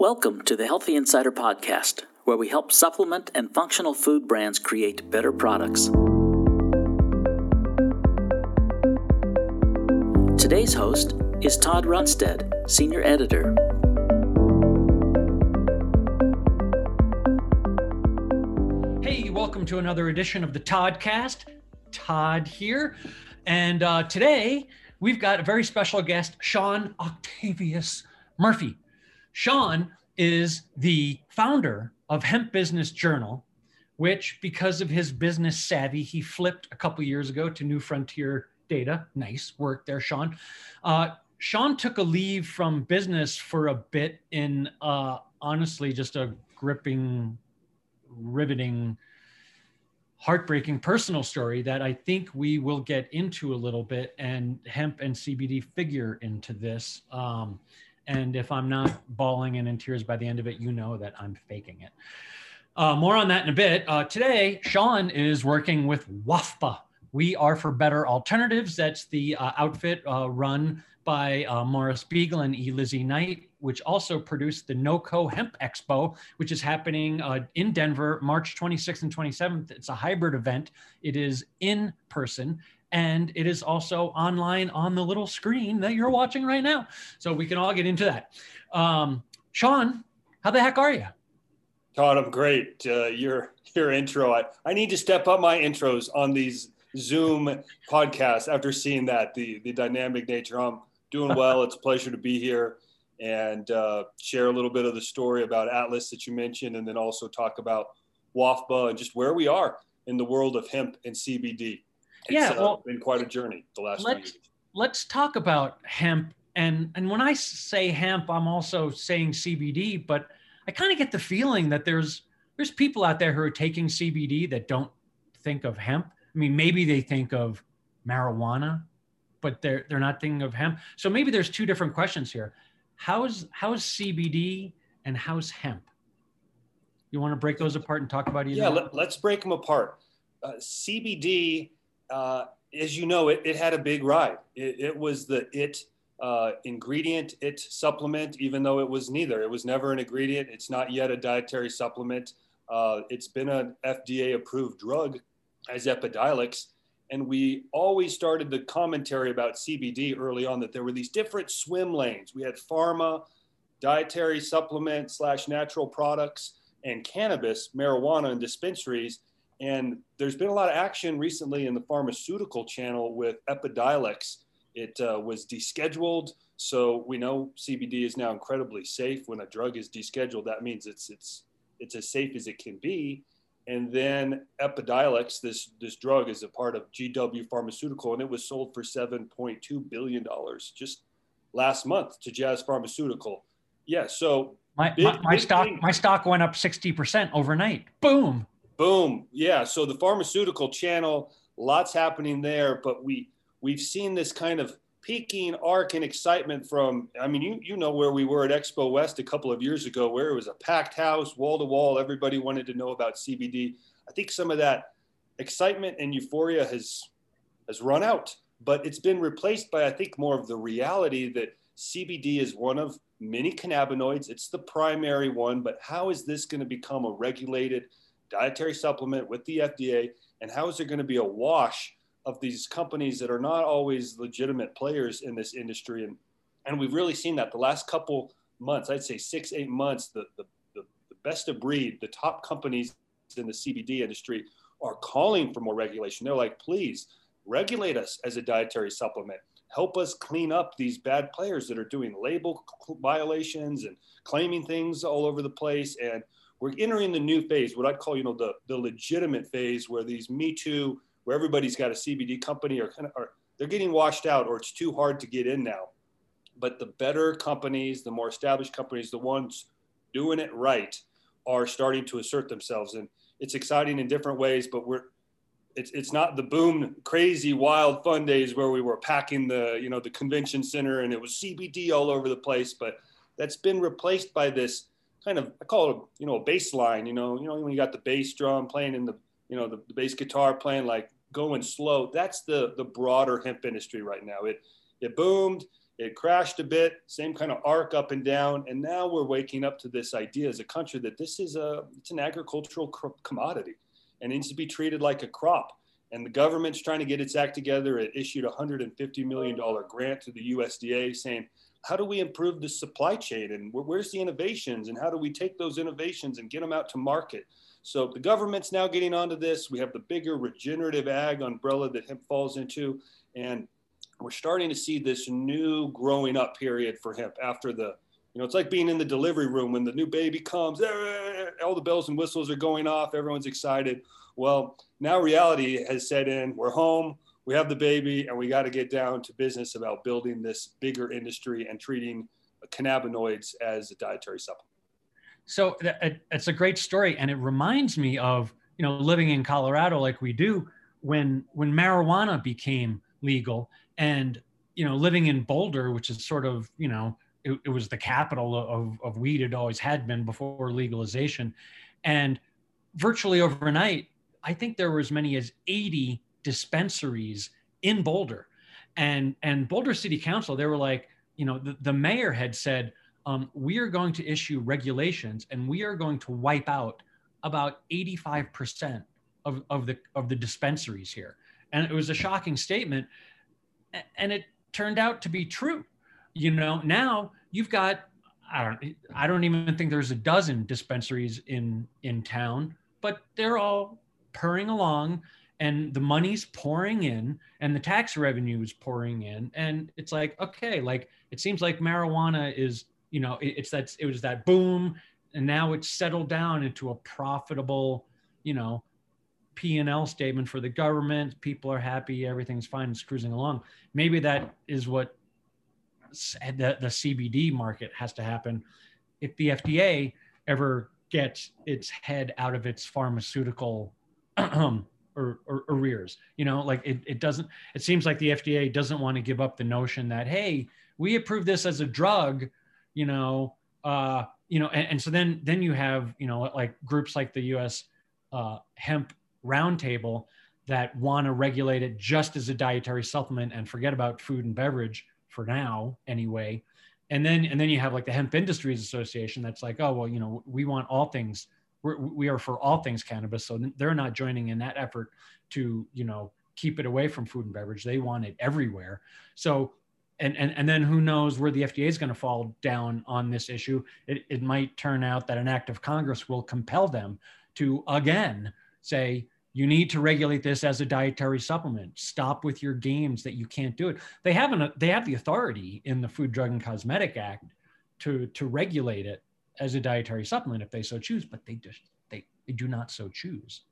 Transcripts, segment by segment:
Welcome to the Healthy Insider Podcast, where we help supplement and functional food brands create better products. Today's host is Todd Runestad, Senior Editor. Hey, welcome to another edition of the Toddcast. Todd here. And uh, today we've got a very special guest, Sean Octavius Murphy. Sean is the founder of Hemp Business Journal, which, because of his business savvy, he flipped a couple years ago to New Frontier Data. Nice work there, Sean. Uh, Sean took a leave from business for a bit in uh, honestly just a gripping, riveting, heartbreaking personal story that I think we will get into a little bit, and hemp and CBD figure into this. Um, and if I'm not bawling and in tears by the end of it, you know that I'm faking it. Uh, more on that in a bit. Uh, today, Sean is working with WAFBA. We are for better alternatives. That's the uh, outfit uh, run by uh, Morris Beegle and E. Lizzie Knight, which also produced the NOCO Hemp Expo, which is happening uh, in Denver, March 26th and 27th. It's a hybrid event. It is in person and it is also online on the little screen that you're watching right now. So we can all get into that. Um, Sean, how the heck are you? Todd, I'm great. Uh, your your intro, I, I need to step up my intros on these Zoom podcasts after seeing that the the dynamic nature. I'm doing well. it's a pleasure to be here and uh, share a little bit of the story about Atlas that you mentioned, and then also talk about WAFBA and just where we are in the world of hemp and CBD it's yeah, uh, well, been quite a journey the last let's, few years. Let's talk about hemp. And, and when I say hemp, I'm also saying CBD, but I kind of get the feeling that there's there's people out there who are taking CBD that don't think of hemp. I mean, maybe they think of marijuana, but they're they're not thinking of hemp. So maybe there's two different questions here. How's how's CBD and how's hemp? You want to break those apart and talk about either? Yeah, let, us break them apart. Uh, CBD uh, as you know, it, it had a big ride. It, it was the it uh, ingredient, it supplement, even though it was neither. It was never an ingredient. It's not yet a dietary supplement. Uh, it's been an FDA approved drug as Epidiolex. And we always started the commentary about CBD early on that there were these different swim lanes. We had pharma, dietary supplement slash natural products, and cannabis, marijuana, and dispensaries and there's been a lot of action recently in the pharmaceutical channel with Epidiolex. It uh, was descheduled, so we know CBD is now incredibly safe. When a drug is descheduled, that means it's it's it's as safe as it can be. And then Epidiolex, this this drug is a part of GW Pharmaceutical, and it was sold for 7.2 billion dollars just last month to Jazz Pharmaceutical. Yeah, so my, big, my, my stock thing. my stock went up 60% overnight. Boom. Boom. Yeah. So the pharmaceutical channel, lots happening there, but we we've seen this kind of peaking arc and excitement from I mean, you you know where we were at Expo West a couple of years ago, where it was a packed house, wall to wall. Everybody wanted to know about CBD. I think some of that excitement and euphoria has has run out, but it's been replaced by I think more of the reality that CBD is one of many cannabinoids. It's the primary one, but how is this going to become a regulated dietary supplement with the FDA? And how is there going to be a wash of these companies that are not always legitimate players in this industry? And, and we've really seen that the last couple months, I'd say six, eight months, the, the, the, the best of breed, the top companies in the CBD industry are calling for more regulation. They're like, please regulate us as a dietary supplement. Help us clean up these bad players that are doing label violations and claiming things all over the place. And we're entering the new phase, what I'd call, you know, the, the legitimate phase where these Me Too, where everybody's got a CBD company or kind of, are, they're getting washed out or it's too hard to get in now. But the better companies, the more established companies, the ones doing it right are starting to assert themselves. And it's exciting in different ways, but we're, it's, it's not the boom, crazy, wild, fun days where we were packing the, you know, the convention center and it was CBD all over the place, but that's been replaced by this kind of I call it you know a bass line. You know, you know when you got the bass drum playing in the you know the, the bass guitar playing like going slow. That's the the broader hemp industry right now. It it boomed. it crashed a bit, same kind of arc up and down. And now we're waking up to this idea as a country that this is a, it's an agricultural commodity and needs to be treated like a crop. And the government's trying to get its act together. It issued a $150 million grant to the USDA saying, how do we improve the supply chain and where's the innovations and how do we take those innovations and get them out to market? So the government's now getting onto this. We have the bigger regenerative ag umbrella that hemp falls into. And we're starting to see this new growing up period for hemp after the you know it's like being in the delivery room when the new baby comes all the bells and whistles are going off everyone's excited well now reality has set in we're home we have the baby and we got to get down to business about building this bigger industry and treating cannabinoids as a dietary supplement. So uh, it's a great story and it reminds me of you know living in colorado like we do when when marijuana became legal and you know living in boulder which is sort of you know it, it, was the capital of, of weed it always had been before legalization. And virtually overnight i think there were as many as 80 dispensaries in boulder and and boulder city council they were like you know the, the mayor had said um, we are going to issue regulations and we are going to wipe out about 85% of, of the of the dispensaries here and it was a shocking statement and it turned out to be true. You know, now you've got I don't I don't even think there's a dozen dispensaries in in town, but they're all purring along and the money's pouring in and the tax revenue is pouring in and it's like okay like it seems like marijuana is you know it, it's that it was that boom and now it's settled down into a profitable you know P&L statement for the government. People are happy. Everything's fine. It's cruising along. Maybe that is what the, the CBD market has to happen. If the FDA ever gets its head out of its pharmaceutical um, or, or, arrears, you know, like it, it doesn't, it seems like the FDA doesn't want to give up the notion that, hey, we approve this as a drug, you know, uh, you know, and, and so then, then you have, you know, like groups like the U.S. Uh, hemp roundtable that want to regulate it just as a dietary supplement and forget about food and beverage for now anyway and then and then you have like the hemp industries association that's like oh well you know we want all things we're, we are for all things cannabis. So they're not joining in that effort to you know keep it away from food and beverage. They want it everywhere. So and and, and then who knows where the fda is going to fall down on this issue. It, it might turn out that an act of congress will compel them to again say you need to regulate this as a dietary supplement. Stop with your games that you can't do it. They have an, they have the authority in the food drug and cosmetic act to to regulate it as a dietary supplement if they so choose but they just they, they do not so choose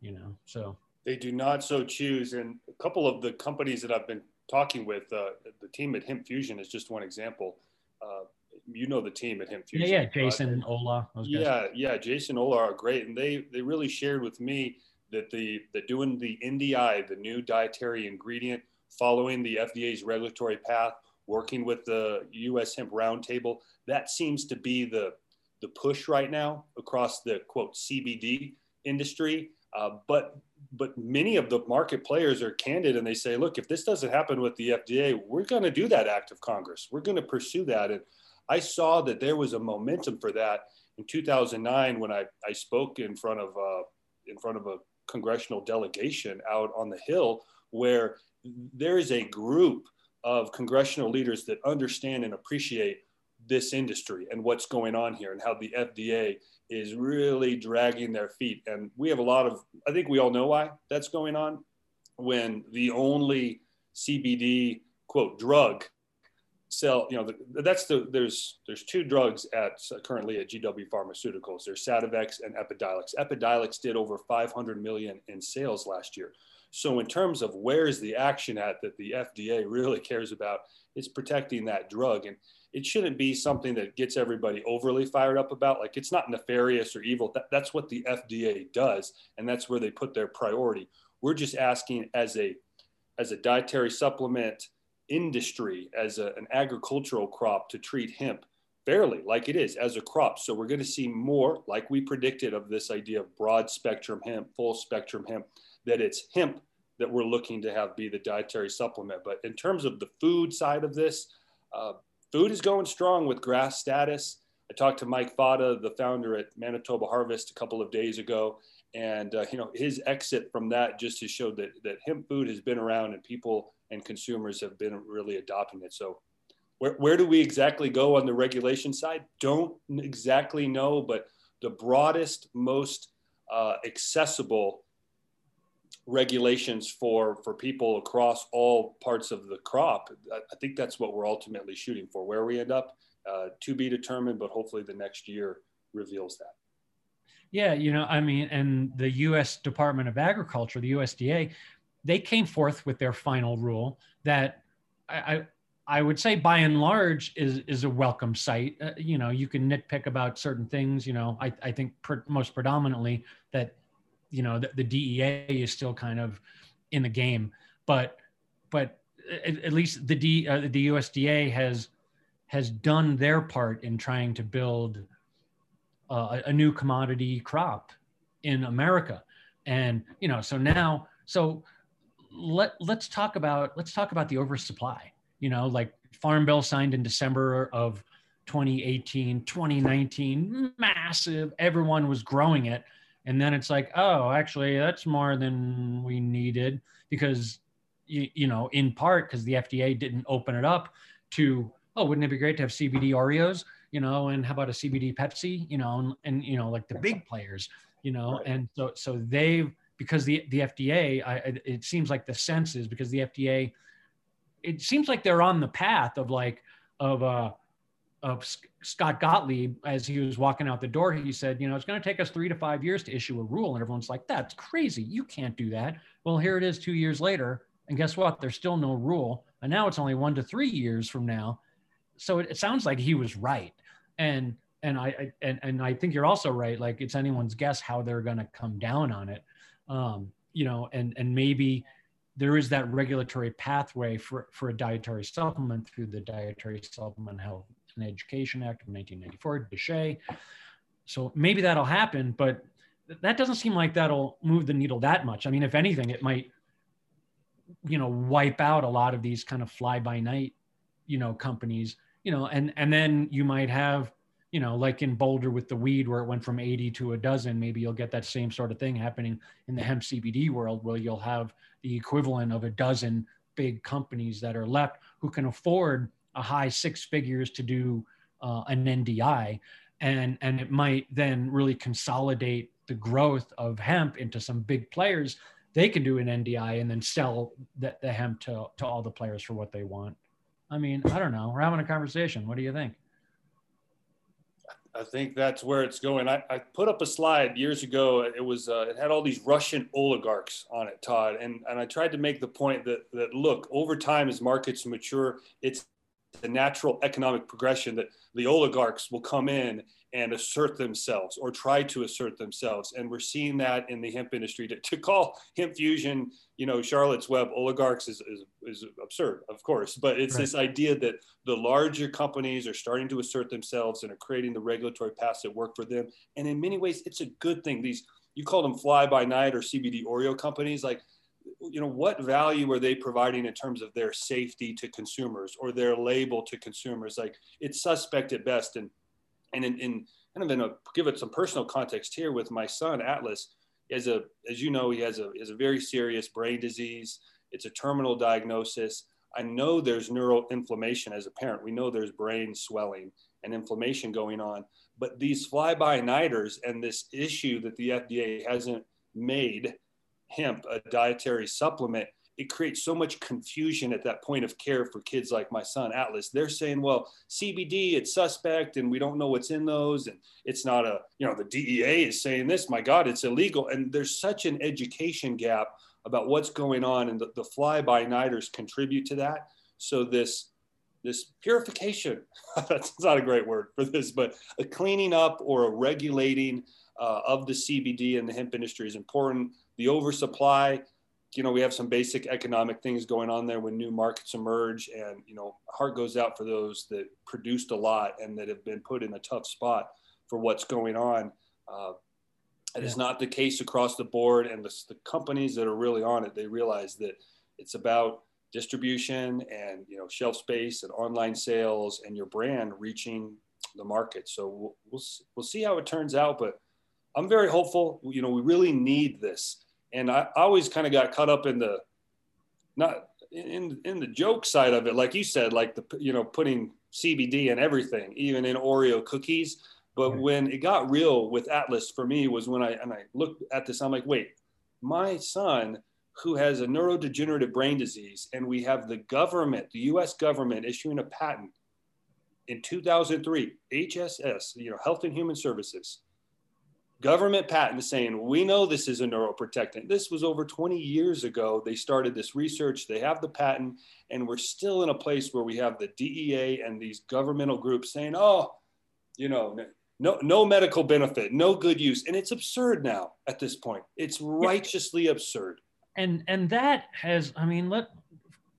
you know so they do not so choose and a couple of the companies that i've been talking with uh, the team at hemp fusion is just one example uh, you know the team at hemp fusion yeah, yeah. jason uh, ola yeah yeah jason ola are great and they they really shared with me that the that doing the NDI, the new dietary ingredient, following the FDA's regulatory path, working with the U.S. Hemp Roundtable, that seems to be the the push right now across the quote CBD industry. Uh, but but many of the market players are candid and they say, look, if this doesn't happen with the FDA, we're going to do that act of Congress. We're going to pursue that. And I saw that there was a momentum for that in 2009 when I, I spoke in front of uh, in front of a congressional delegation out on the Hill where there is a group of congressional leaders that understand and appreciate this industry and what's going on here and how the FDA is really dragging their feet. And we have a lot of, I think we all know why that's going on. When the only CBD quote drug sell you know, that's the there's there's two drugs at currently at gw pharmaceuticals. There's sativex and epidiolex. Epidiolex did over 500 million in sales last year. So in terms of where's the action at that the fda really cares about it's protecting that drug. And it shouldn't be something that gets everybody overly fired up about like it's not nefarious or evil that, that's what the fda does and that's where they put their priority we're just asking as a as a dietary supplement industry as a, an agricultural crop to treat hemp fairly like it is as a crop. So we're going to see more, like we predicted, of this idea of broad spectrum hemp, full spectrum hemp, that it's hemp that we're looking to have be the dietary supplement. But in terms of the food side of this, uh, food is going strong with GRAS status. I talked to Mike Fata, the founder at Manitoba Harvest, a couple of days ago, and uh, you know his exit from that just has showed that that hemp food has been around and people and consumers have been really adopting it. So where, where do we exactly go on the regulation side? Don't exactly know, but the broadest, most uh, accessible regulations for for people across all parts of the crop. I, I think that's what we're ultimately shooting for. Where we end up, uh, to be determined, but hopefully the next year reveals that. Yeah, you know, I mean, and the U.S. Department of Agriculture, the USDA, they came forth with their final rule that I, I, I would say by and large is is a welcome sight. Uh, you know, you can nitpick about certain things. You know, I, I think per, most predominantly that you know the, the, DEA is still kind of in the game, but but at, at least the D uh, the USDA has has done their part in trying to build uh, a new commodity crop in America. And, you know, so now, so let, let's talk about, let's talk about the oversupply, you know, like farm bill signed in December of 2018, 2019, massive, everyone was growing it. And then it's like, oh, actually that's more than we needed because, you, you know, in part because the FDA didn't open it up to, oh, wouldn't it be great to have CBD Oreos? you know, and how about a CBD Pepsi, you know, and, and you know, like the big players, you know, right. and so so they've because the the FDA, I, it seems like the sense is because the FDA, it seems like they're on the path of like of uh of Scott Gottlieb as he was walking out the door. He said, you know, it's going to take us three to five years to issue a rule, and everyone's like, that's crazy. You can't do that. Well, here it is, two years later, and guess what? There's still no rule, and now it's only one to three years from now. So it, it sounds like he was right and and I, I, and and I think you're also right. Like it's anyone's guess how they're going to come down on it, um, you know, and and maybe there is that regulatory pathway for for a dietary supplement through the Dietary Supplement Health and Education Act of 1994, DSHEA. So maybe that'll happen, but that doesn't seem like that'll move the needle that much. I mean, if anything, it might, you know, wipe out a lot of these kind of fly by night, you know, companies you know, and and then you might have, you know, like in Boulder with the weed where it went from 80 to a dozen, maybe you'll get that same sort of thing happening in the hemp CBD world where you'll have the equivalent of a dozen big companies that are left who can afford a high six figures to do uh, an NDI. And, and it might then really consolidate the growth of hemp into some big players. They can do an NDI and then sell the, the hemp to, to all the players for what they want. I mean, I don't know. We're having a conversation. What do you think? I think that's where it's going. I, I put up a slide years ago. It was uh, it had all these Russian oligarchs on it, Todd, and and I tried to make the point that that look over time as markets mature, it's the natural economic progression that the oligarchs will come in and assert themselves or try to assert themselves. And we're seeing that in the hemp industry. To, to call hemp fusion, you know, Charlotte's Web oligarchs is, is, is absurd, of course. But it's right. this idea that the larger companies are starting to assert themselves and are creating the regulatory paths that work for them. And in many ways, it's a good thing. These, you call them fly by night or CBD Oreo companies, like, you know, what value are they providing in terms of their safety to consumers or their label to consumers? Like, it's suspect at best. And and in, in kind of in a give it some personal context here with my son Atlas, as a as you know, he has a has a very serious brain disease. It's a terminal diagnosis. I know there's neural inflammation as a parent. We know there's brain swelling and inflammation going on. But these fly-by-nighters and this issue that the FDA hasn't made hemp a dietary supplement it creates so much confusion at that point of care for kids like my son Atlas. They're saying, well, CBD, it's suspect, and we don't know what's in those, and it's not a, you know, the DEA is saying this. My God, it's illegal, and there's such an education gap about what's going on, and the, the fly-by-nighters contribute to that. So this this purification that's not a great word for this but a cleaning up or a regulating uh, of the cbd and the hemp industry is important the oversupply you know, we have some basic economic things going on there when new markets emerge, and you know, heart goes out for those that produced a lot and that have been put in a tough spot for what's going on. Uh, it yeah. is not the case across the board, and the, the companies that are really on it, they realize that it's about distribution and you know shelf space and online sales and your brand reaching the market. So we'll, we'll, we'll see how it turns out, but I'm very hopeful. You know, we really need this. And I, always kind of got caught up in the, not in, in the joke side of it. Like you said, like the, you know, putting CBD in everything, even in Oreo cookies. But when it got real with Atlas for me was when I, and I looked at this, I'm like, wait, my son who has a neurodegenerative brain disease, and we have the government, the US government issuing a patent in 2003, HSS, you know, Health and Human Services, government patent saying, we know this is a neuroprotectant. This was over 20 years ago. They started this research, they have the patent, and we're still in a place where we have the DEA and these governmental groups saying, oh, you know, no, no medical benefit, no good use. And it's absurd now at this point. It's righteously absurd. And and that has, I mean, let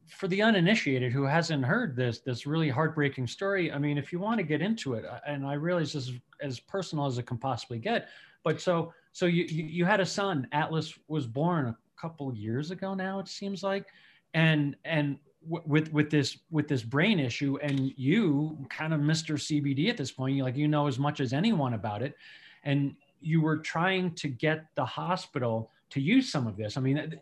for the uninitiated who hasn't heard this this really heartbreaking story i mean if you want to get into it and i realize this is as personal as it can possibly get but so so you you had a son atlas was born a couple of years ago now it seems like. And and with with this with this brain issue and you kind of mr cbd at this point you like you know as much as anyone about it. And you were trying to get the hospital to use some of this. I mean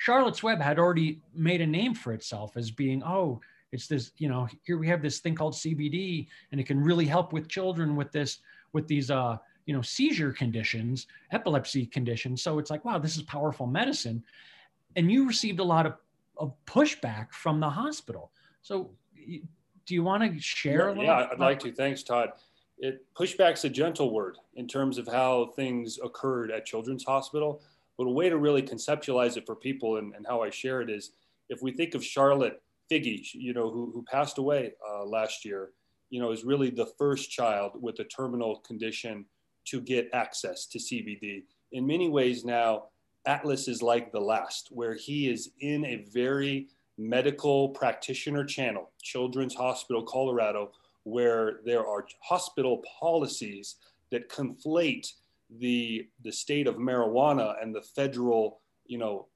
Charlotte's Web had already made a name for itself as being, oh, it's this, you know, here we have this thing called CBD, and it can really help with children with this, with these, uh, you know, seizure conditions, epilepsy conditions. So it's like, wow, this is powerful medicine. And you received a lot of, of pushback from the hospital. So do you want to share? Yeah, yeah I'd like to. Thanks, Todd. It pushback's a gentle word in terms of how things occurred at Children's Hospital. But a way to really conceptualize it for people and, and how I share it is if we think of Charlotte Figge, you know, who, who passed away uh, last year, you know, is really the first child with a terminal condition to get access to CBD. In many ways now, Atlas is like the last, where he is in a very medical practitioner channel, Children's Hospital Colorado, where there are hospital policies that conflate the the state of marijuana and the federal you know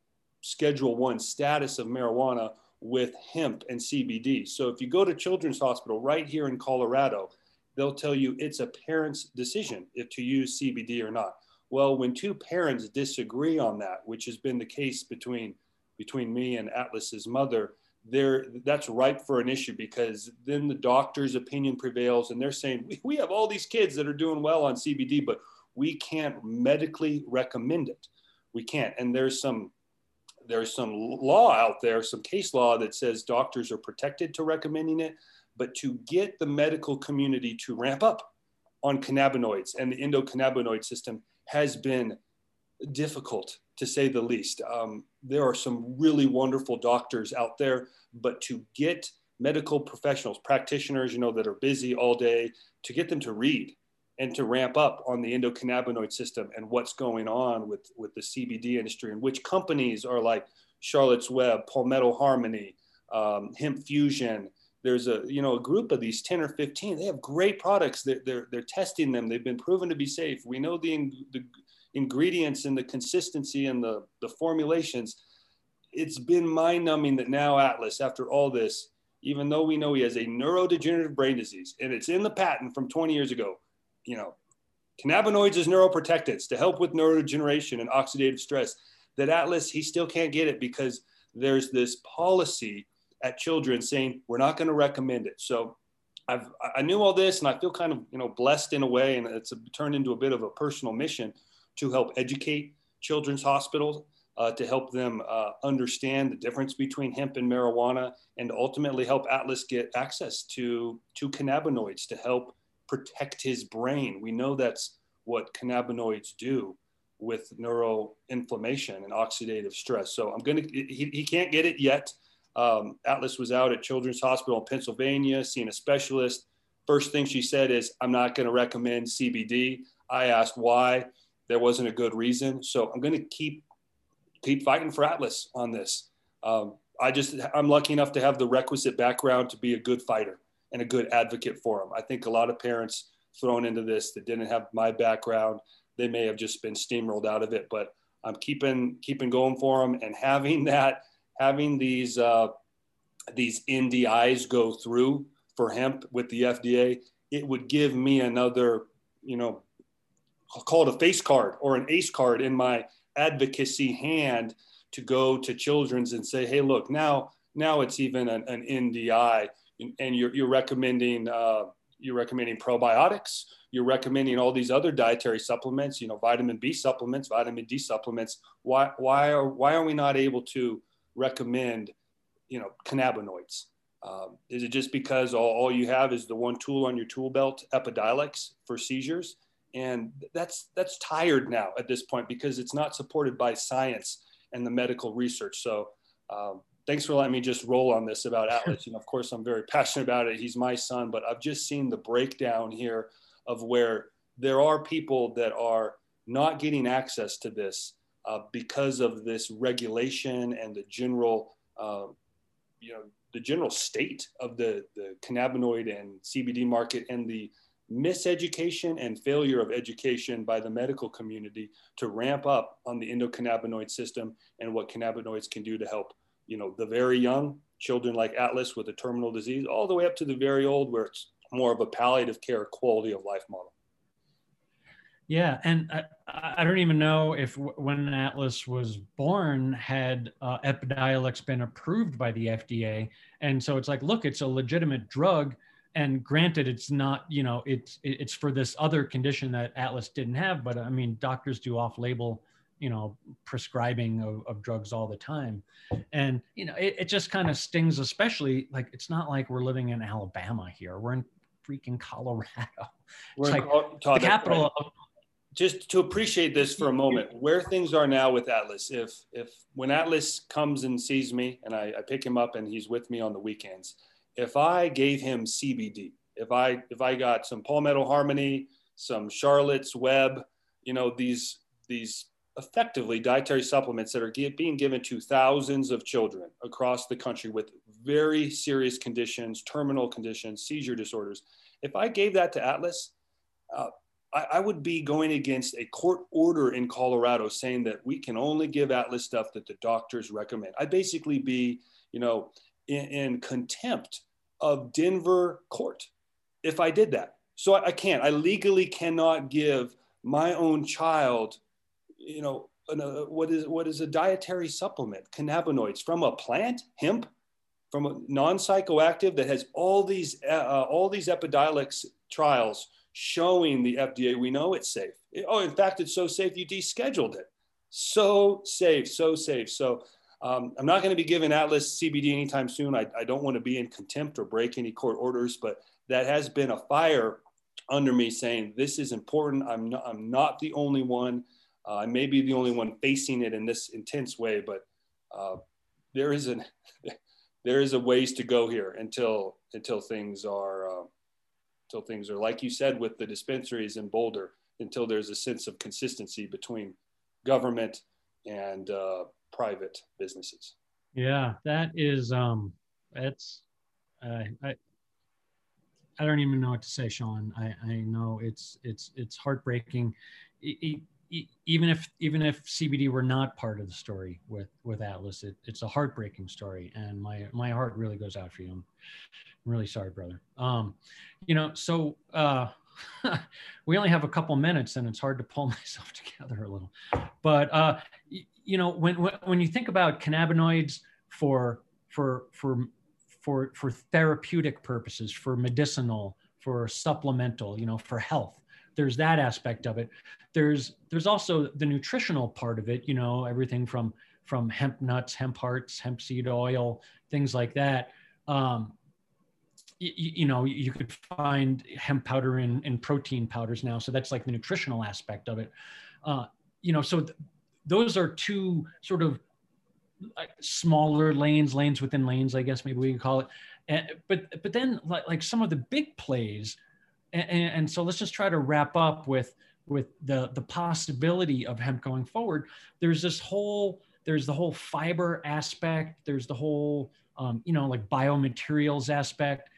schedule one status of marijuana with hemp and cbd so if you go to children's hospital right here in colorado they'll tell you it's a parent's decision if to use cbd or not well when two parents disagree on that which has been the case between between me and atlas's mother there that's ripe for an issue because then the doctor's opinion prevails and they're saying we, we have all these kids that are doing well on cbd but we can't medically recommend it. We can't. And there's some there's some law out there, some case law that says doctors are protected to recommending it, but to get the medical community to ramp up on cannabinoids and the endocannabinoid system has been difficult to say the least. Um, there are some really wonderful doctors out there, but to get medical professionals, practitioners, you know, that are busy all day, to get them to read and to ramp up on the endocannabinoid system and what's going on with, with the CBD industry and which companies are like Charlotte's Web, Palmetto Harmony, um, Hemp Fusion. There's a you know a group of these 10 or 15. They have great products. They're, they're, they're testing them. They've been proven to be safe. We know the, the ingredients and the consistency and the, the formulations. It's been mind numbing that now Atlas, after all this, even though we know he has a neurodegenerative brain disease and it's in the patent from 20 years ago, you know, cannabinoids as neuroprotectants to help with neurodegeneration and oxidative stress. That Atlas, he still can't get it because there's this policy at children saying we're not going to recommend it. So I've I knew all this, and I feel kind of you know blessed in a way, and it's a, turned into a bit of a personal mission to help educate children's hospitals. Uh, to help them uh, understand the difference between hemp and marijuana, and ultimately help Atlas get access to to cannabinoids to help protect his brain. We know that's what cannabinoids do with neuroinflammation and oxidative stress. So I'm going to, he, he can't get it yet. Um, Atlas was out at Children's Hospital in Pennsylvania seeing a specialist. First thing she said is, I'm not going to recommend CBD. I asked why. There wasn't a good reason. So I'm going to keep keep fighting for Atlas on this. Um, I just I'm lucky enough to have the requisite background to be a good fighter and a good advocate for them. I think a lot of parents thrown into this that didn't have my background, they may have just been steamrolled out of it. But I'm keeping keeping going for them and having that having these uh, these NDIs go through for hemp with the FDA, it would give me another, you know, I'll call it a face card or an ace card in my advocacy hand to go to children's and say, hey, look, now now it's even an, an NDI, and you're, you're recommending uh, you're recommending probiotics, you're recommending all these other dietary supplements, you know, vitamin B supplements, vitamin D supplements. Why why are why are we not able to recommend, you know, cannabinoids? Um, is it just because all, all you have is the one tool on your tool belt, Epidiolex, for seizures? And that's that's tired now at this point because it's not supported by science and the medical research. So um, thanks for letting me just roll on this about Atlas. And of course, I'm very passionate about it. He's my son, but I've just seen the breakdown here of where there are people that are not getting access to this uh, because of this regulation and the general, uh, you know, the general state of the, the cannabinoid and CBD market and the miseducation and failure of education by the medical community to ramp up on the endocannabinoid system and what cannabinoids can do to help you know, the very young, children like Atlas with a terminal disease, all the way up to the very old, where it's more of a palliative care quality of life model. Yeah, and I, I don't even know if when Atlas was born had uh, Epidiolex been approved by the FDA, and so it's like, look, it's a legitimate drug, and granted, it's not, you know, it's it's for this other condition that Atlas didn't have, but I mean, doctors do off-label you know prescribing of, of drugs all the time. And you know it, it just kind of stings especially like it's not like we're living in alabama here. We're in freaking colorado. We're it's like the capital right. Just to appreciate this for a moment where things are now with atlas if if when atlas comes and sees me and I, I pick him up and he's with me on the weekends if i gave him cbd if i if i got some palmetto harmony some charlotte's web you know these these effectively dietary supplements that are being given to thousands of children across the country with very serious conditions, terminal conditions, seizure disorders. If I gave that to Atlas, uh, I, I, would be going against a court order in Colorado saying that we can only give Atlas stuff that the doctors recommend. I'd basically be, you know, in, in contempt of Denver court if I did that. So I, I can't. I legally cannot give my own child you know, uh, what is what is a dietary supplement? Cannabinoids from a plant, hemp, from a non-psychoactive that has all these uh, uh all these Epidiolex trials showing the FDA we know it's safe. It, oh, in fact, it's so safe you descheduled it. So safe, so safe. So um, I'm not going to be giving Atlas CBD anytime soon. I, I don't want to be in contempt or break any court orders, but that has been a fire under me saying this is important. I'm not, I'm not the only one. Uh, I may be the only one facing it in this intense way, but uh, there is an there is a ways to go here until until things are uh, things are like you said with the dispensaries in Boulder until there's a sense of consistency between government and uh, private businesses. Yeah, that is um, that's uh, I I don't even know what to say, Sean. I, I know it's it's it's heartbreaking. It, it, even if even if CBD were not part of the story with with Atlas, it, it's a heartbreaking story, and my my heart really goes out for you. I'm, really sorry, brother. Um, you know, so uh, we only have a couple minutes, and it's hard to pull myself together a little. But uh, you know, when, when when you think about cannabinoids for for for for for therapeutic purposes, for medicinal, for supplemental, you know, for health there's that aspect of it. There's there's also the nutritional part of it you know everything from from hemp nuts hemp hearts hemp seed oil things like that. Um, you, you know you could find hemp powder in, in protein powders now. So that's like the nutritional aspect of it. Uh, you know so th- those are two sort of smaller lanes lanes within lanes i guess maybe we can call it. And, but but then like, like some of the big plays and, and, so let's just try to wrap up with with the the possibility of hemp going forward. There's this whole there's the whole fiber aspect there's the whole um, you know like biomaterials aspect.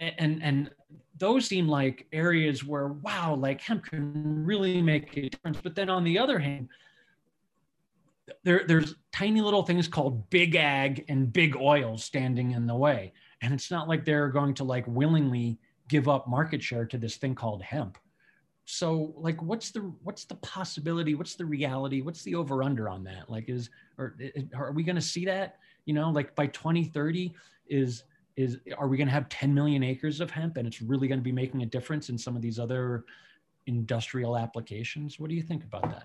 And and those seem like areas where wow like hemp can really make a difference. But then on the other hand there, there's tiny little things called big ag and big oil standing in the way. And it's not like they're going to like willingly give up market share to this thing called hemp. So like what's the what's the possibility? What's the reality? What's the over under on that? Like is or are we going to see that? You know, like by 2030 is is are we going to have 10 million acres of hemp and it's really going to be making a difference in some of these other industrial applications? What do you think about that?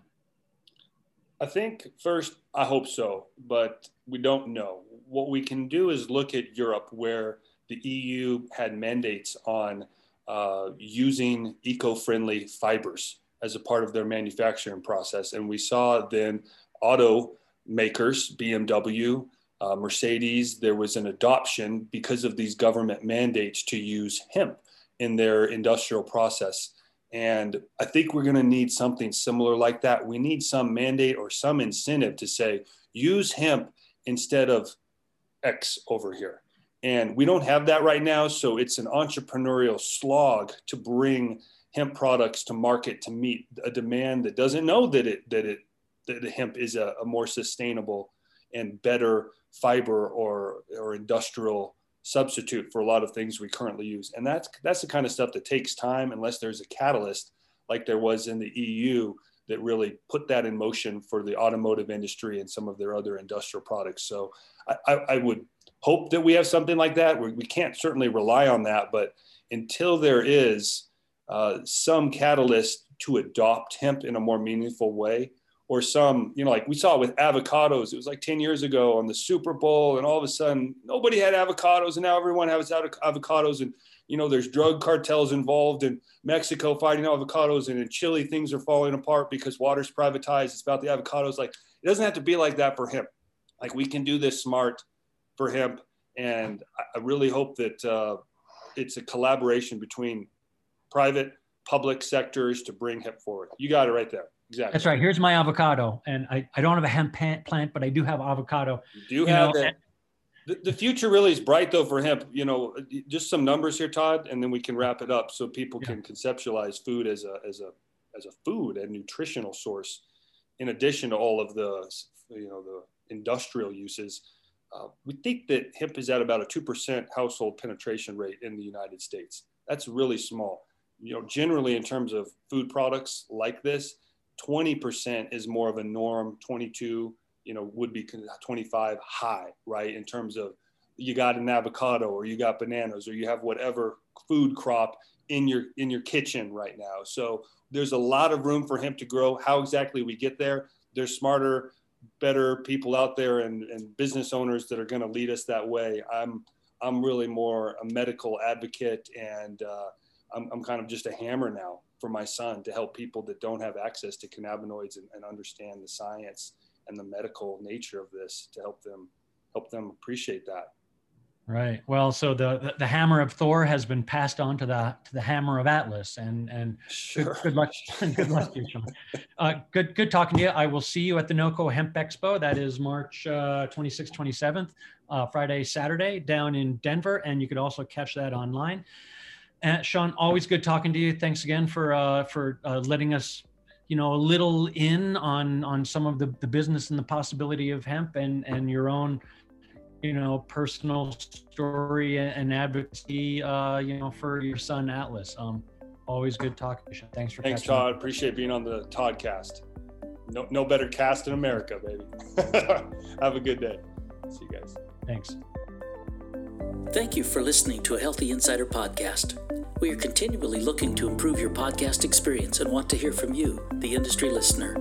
I think first, I hope so, but we don't know. What we can do is look at Europe, where the EU had mandates on uh, using eco friendly fibers as a part of their manufacturing process. And we saw then auto makers, BMW, uh, Mercedes, there was an adoption because of these government mandates to use hemp in their industrial process. And I think we're going to need something similar like that. We need some mandate or some incentive to say, use hemp instead of X over here. And we don't have that right now. So it's an entrepreneurial slog to bring hemp products to market to meet a demand that doesn't know that it, that it, that the hemp is a, a more sustainable and better fiber or, or industrial substitute for a lot of things we currently use. And that's that's the kind of stuff that takes time unless there's a catalyst like there was in the EU that really put that in motion for the automotive industry and some of their other industrial products. So I, I, I would hope that we have something like that. We, we, can't certainly rely on that, but until there is uh, some catalyst to adopt hemp in a more meaningful way, or some, you know, like we saw with avocados. It was like 10 years ago on the Super Bowl, and all of a sudden nobody had avocados, and now everyone has avocados. And, you know, there's drug cartels involved in Mexico fighting avocados, and in Chile, things are falling apart because water's privatized. It's about the avocados. Like, it doesn't have to be like that for hemp. Like, we can do this smart for hemp. And I really hope that uh, it's a collaboration between private, public sectors to bring hemp forward. You got it right there. Exactly. That's right. Here's my avocado, and I, I don't have a hemp plant, but I do have avocado. You do you have know, that. The, the future really is bright though for hemp. You know, just some numbers here, Todd, and then we can wrap it up so people yeah. can conceptualize food as a as a as a food and nutritional source, in addition to all of the you know the industrial uses. Uh, we think that hemp is at about a two percent household penetration rate in the United States. That's really small. You know, generally in terms of food products like this, 20% is more of a norm. 22 you know would be 25 high right? In terms of you got an avocado or you got bananas or you have whatever food crop in your in your kitchen right now. So there's a lot of room for hemp to grow. How exactly we get there? There's smarter better people out there and, and business owners that are going to lead us that way i'm i'm really more a medical advocate and uh, I'm, I'm kind of just a hammer now for my son to help people that don't have access to cannabinoids and, and understand the science and the medical nature of this to help them help them appreciate that. Right. Well, so the, the, the hammer of Thor has been passed on to the to the hammer of Atlas, and and sure. good, good luck, good luck to you, Sean. Uh, good good talking to you. I will see you at the NOCO Hemp Expo. That is March uh, 26th, 27th, uh, Friday, Saturday, down in Denver, and you could also catch that online. Uh, Sean, always good talking to you. Thanks again for uh, for uh, letting us, you know, a little in on on some of the, the business and the possibility of hemp and and your own, you know, personal story and advocacy, uh, you know, for your son Atlas. Um, always good talking to you. Thanks for thanks, Todd. Up. Appreciate being on the Toddcast. No no better cast in America, baby. Have a good day. See you guys. Thanks. Thank you for listening to a Healthy Insider podcast. We are continually looking to improve your podcast experience and want to hear from you, the industry listener.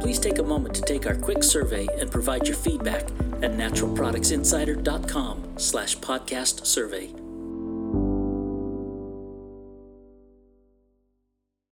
Please take a moment to take our quick survey and provide your feedback at naturalproductsinsider.com slash podcast survey.